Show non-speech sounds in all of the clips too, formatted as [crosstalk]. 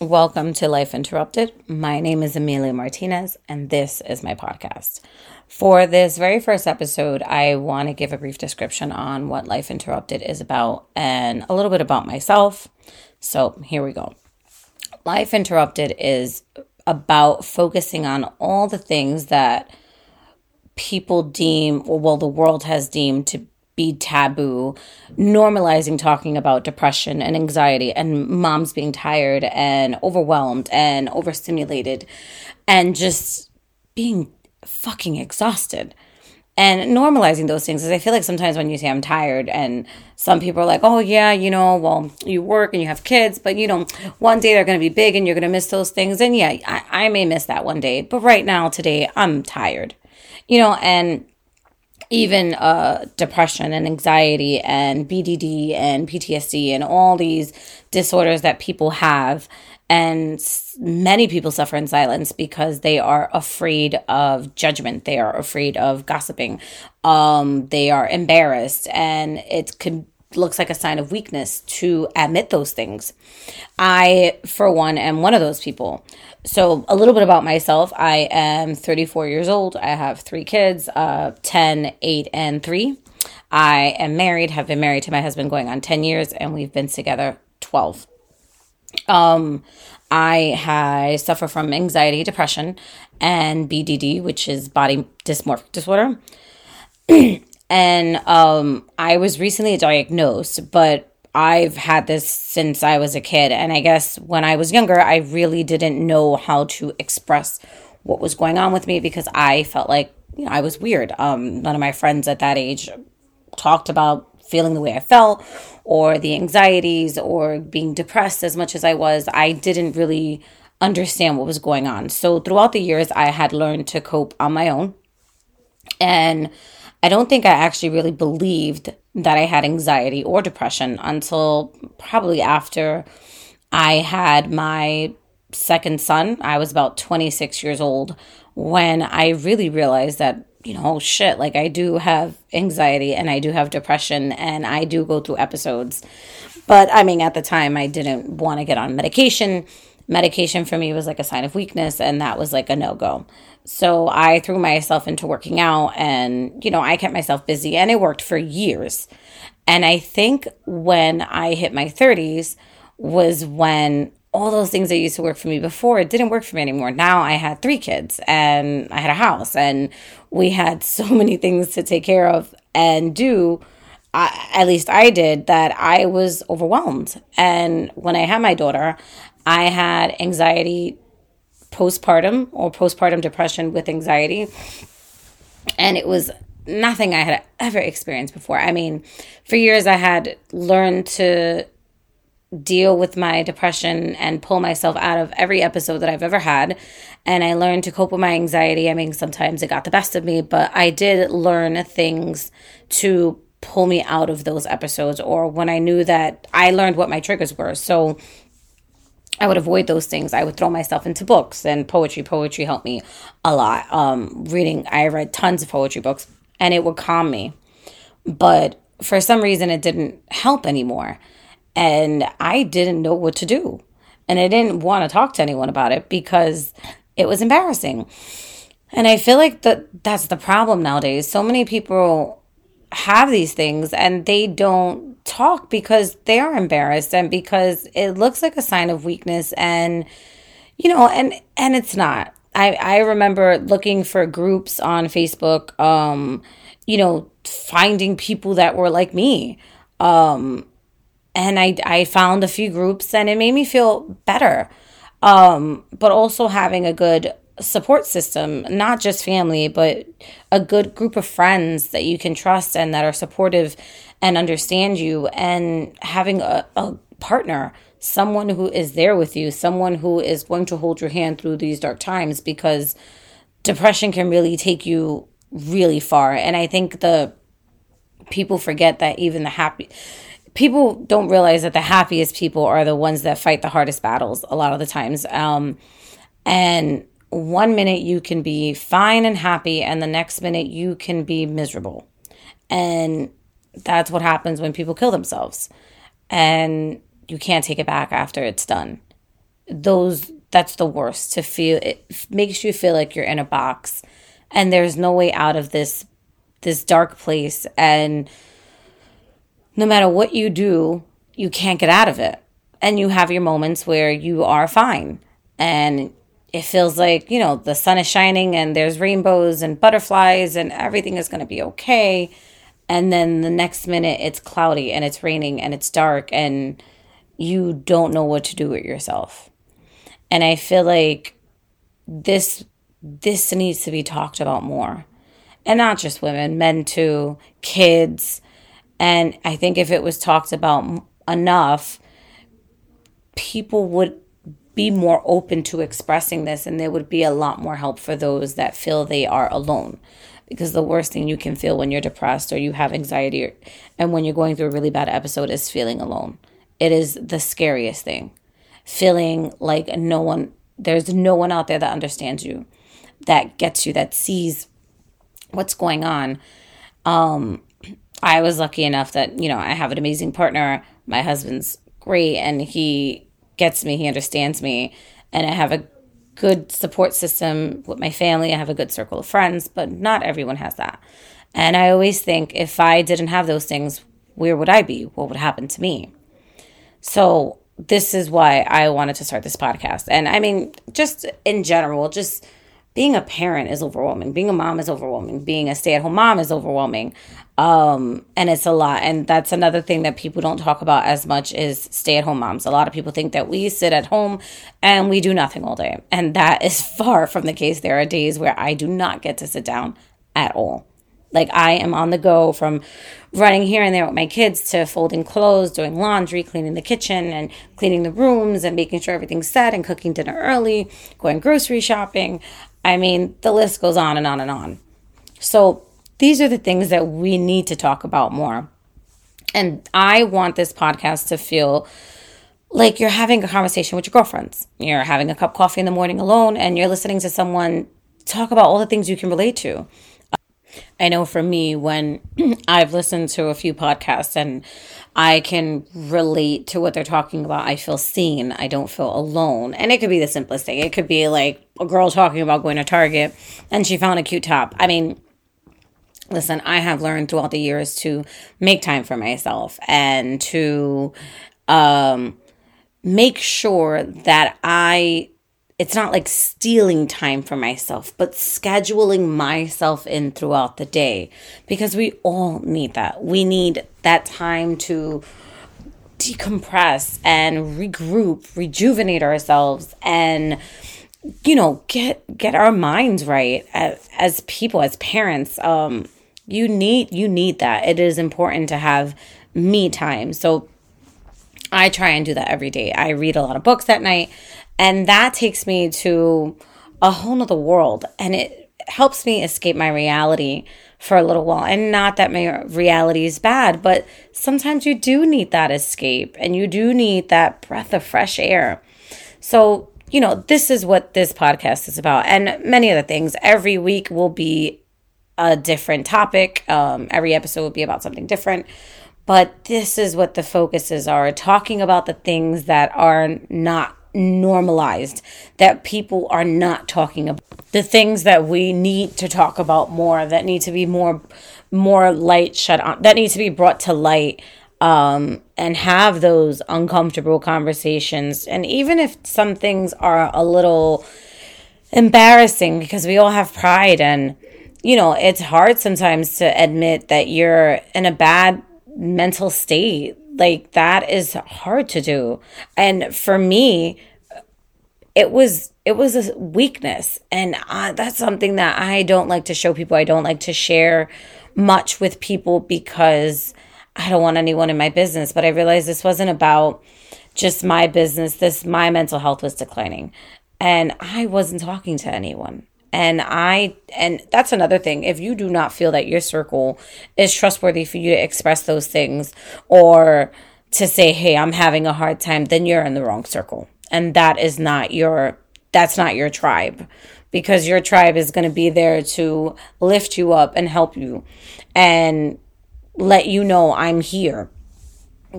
Welcome to Life Interrupted. My name is Amelia Martinez, and this is my podcast. For this very first episode, I want to give a brief description on what Life Interrupted is about and a little bit about myself. So, here we go. Life Interrupted is about focusing on all the things that people deem, well, the world has deemed to be taboo, normalizing talking about depression and anxiety and moms being tired and overwhelmed and overstimulated and just being fucking exhausted. And normalizing those things, because I feel like sometimes when you say I'm tired, and some people are like, oh, yeah, you know, well, you work and you have kids, but you know, one day they're going to be big and you're going to miss those things. And yeah, I, I may miss that one day, but right now, today, I'm tired, you know, and even uh, depression and anxiety and BDD and PTSD and all these disorders that people have. And many people suffer in silence because they are afraid of judgment. They are afraid of gossiping. Um, they are embarrassed, and it could looks like a sign of weakness to admit those things. I, for one, am one of those people. So, a little bit about myself I am 34 years old. I have three kids uh, 10, 8, and 3. I am married, have been married to my husband going on 10 years, and we've been together 12. Um, I, I suffer from anxiety, depression, and BDD, which is body dysmorphic disorder. [clears throat] and um, I was recently diagnosed, but I've had this since I was a kid. And I guess when I was younger, I really didn't know how to express what was going on with me because I felt like you know, I was weird. Um, none of my friends at that age talked about feeling the way I felt or the anxieties or being depressed as much as I was. I didn't really understand what was going on. So throughout the years, I had learned to cope on my own. And I don't think I actually really believed that I had anxiety or depression until probably after I had my second son. I was about 26 years old when I really realized that, you know, oh, shit, like I do have anxiety and I do have depression and I do go through episodes. But I mean, at the time, I didn't want to get on medication. Medication for me was like a sign of weakness, and that was like a no go. So I threw myself into working out and, you know, I kept myself busy and it worked for years. And I think when I hit my 30s was when all those things that used to work for me before it didn't work for me anymore. Now I had three kids and I had a house and we had [laughs] so many things to take care of and do. I, at least I did that I was overwhelmed. And when I had my daughter, I had anxiety postpartum or postpartum depression with anxiety. And it was nothing I had ever experienced before. I mean, for years I had learned to deal with my depression and pull myself out of every episode that I've ever had. And I learned to cope with my anxiety. I mean, sometimes it got the best of me, but I did learn things to pull me out of those episodes or when I knew that I learned what my triggers were. So I would avoid those things. I would throw myself into books and poetry. Poetry helped me a lot. Um, reading, I read tons of poetry books and it would calm me. But for some reason, it didn't help anymore. And I didn't know what to do. And I didn't want to talk to anyone about it because it was embarrassing. And I feel like that that's the problem nowadays. So many people have these things and they don't talk because they are embarrassed and because it looks like a sign of weakness and you know and and it's not. I i remember looking for groups on facebook um you know finding people that were like me. Um and i i found a few groups and it made me feel better. Um but also having a good support system, not just family, but a good group of friends that you can trust and that are supportive and understand you, and having a, a partner, someone who is there with you, someone who is going to hold your hand through these dark times because depression can really take you really far. And I think the people forget that even the happy people don't realize that the happiest people are the ones that fight the hardest battles a lot of the times. Um, and one minute you can be fine and happy, and the next minute you can be miserable. And that's what happens when people kill themselves. And you can't take it back after it's done. those that's the worst to feel it makes you feel like you're in a box. And there's no way out of this this dark place. And no matter what you do you can't get out of it. And you have your moments where you are fine. And it feels like you know the sun is shining and there's rainbows and butterflies and everything is going to be okay and then the next minute it's cloudy and it's raining and it's dark and you don't know what to do with yourself. And i feel like this this needs to be talked about more. And not just women men too kids. And i think if it was talked about enough people would be more open to expressing this and there would be a lot more help for those that feel they are alone because the worst thing you can feel when you're depressed or you have anxiety or, and when you're going through a really bad episode is feeling alone. It is the scariest thing. Feeling like no one there's no one out there that understands you, that gets you, that sees what's going on. Um I was lucky enough that, you know, I have an amazing partner. My husband's great and he gets me, he understands me, and I have a good support system with my family. I have a good circle of friends, but not everyone has that. And I always think if I didn't have those things, where would I be? What would happen to me? So, this is why I wanted to start this podcast. And I mean, just in general, just being a parent is overwhelming. Being a mom is overwhelming. Being a stay at home mom is overwhelming. Um, and it's a lot. And that's another thing that people don't talk about as much is stay at home moms. A lot of people think that we sit at home and we do nothing all day. And that is [laughs] far from the case. There are days where I do not get to sit down at all. Like I am on the go from running here and there with my kids to folding clothes, doing laundry, cleaning the kitchen and cleaning the rooms and making sure everything's set and cooking dinner early, going grocery shopping. I mean, the list goes on and on and on. So these are the things that we need to talk about more. And I want this podcast to feel like you're having a conversation with your girlfriends. You're having a cup of coffee in the morning alone and you're listening to someone talk about all the things you can relate to. I know for me, when [clears throat] I've listened to a few podcasts and I can relate to what they're talking about, I feel seen. I don't feel alone. And it could be the simplest thing. It could be like a girl talking about going to Target and she found a cute top. I mean, listen, I have learned throughout the years to make time for myself and to um, make sure that I, it's not like stealing time for myself, but scheduling myself in throughout the day because we all need that. We need that time to decompress and regroup, rejuvenate ourselves and you know get get our minds right as, as people as parents. Um you need you need that. It is important to have me time. So i try and do that every day. I read a lot of books at night and that takes me to a whole nother world. And it helps me escape my reality for a little while. And not that my reality is bad but sometimes you do need that escape and you do need that breath of fresh air. So you know this is what this podcast is about. And many other things. Every week will be a different topic. Um, every episode will be about something different. But this is what the focuses are. Talking about the things that are not normalized, that people are not talking about, the things that we need to talk about more, that need to be more, more light shut on, that need to be brought to light. Um, and have those uncomfortable conversations. And even if some things are a little embarrassing because we all have pride and you know, it's hard sometimes to admit that you're in a bad mental state. Like that is hard to do. And for me, it was it was a weakness and uh, that's something that I don't like to show people. I don't like to share much with people because I don't want anyone in my business, but I realized this wasn't about just my business. This my mental health was declining and I wasn't talking to anyone. And I, and that's another thing. If you do not feel that your circle is trustworthy for you to express those things or to say, hey, I'm having a hard time, then you're in the wrong circle. And that is not your, that's not your tribe because your tribe is going to be there to lift you up and help you and let you know I'm here.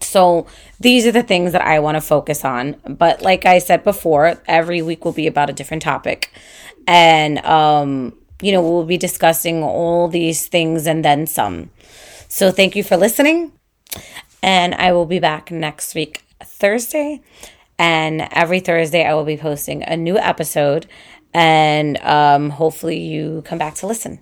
So these are the things that I want to focus on. But like I said before, every week will be about a different topic. And, um, you know, we'll be discussing all these things and then some. So thank you for listening. And I will be back next week, Thursday. And every Thursday, I will be posting a new episode. And um, hopefully, you come back to listen.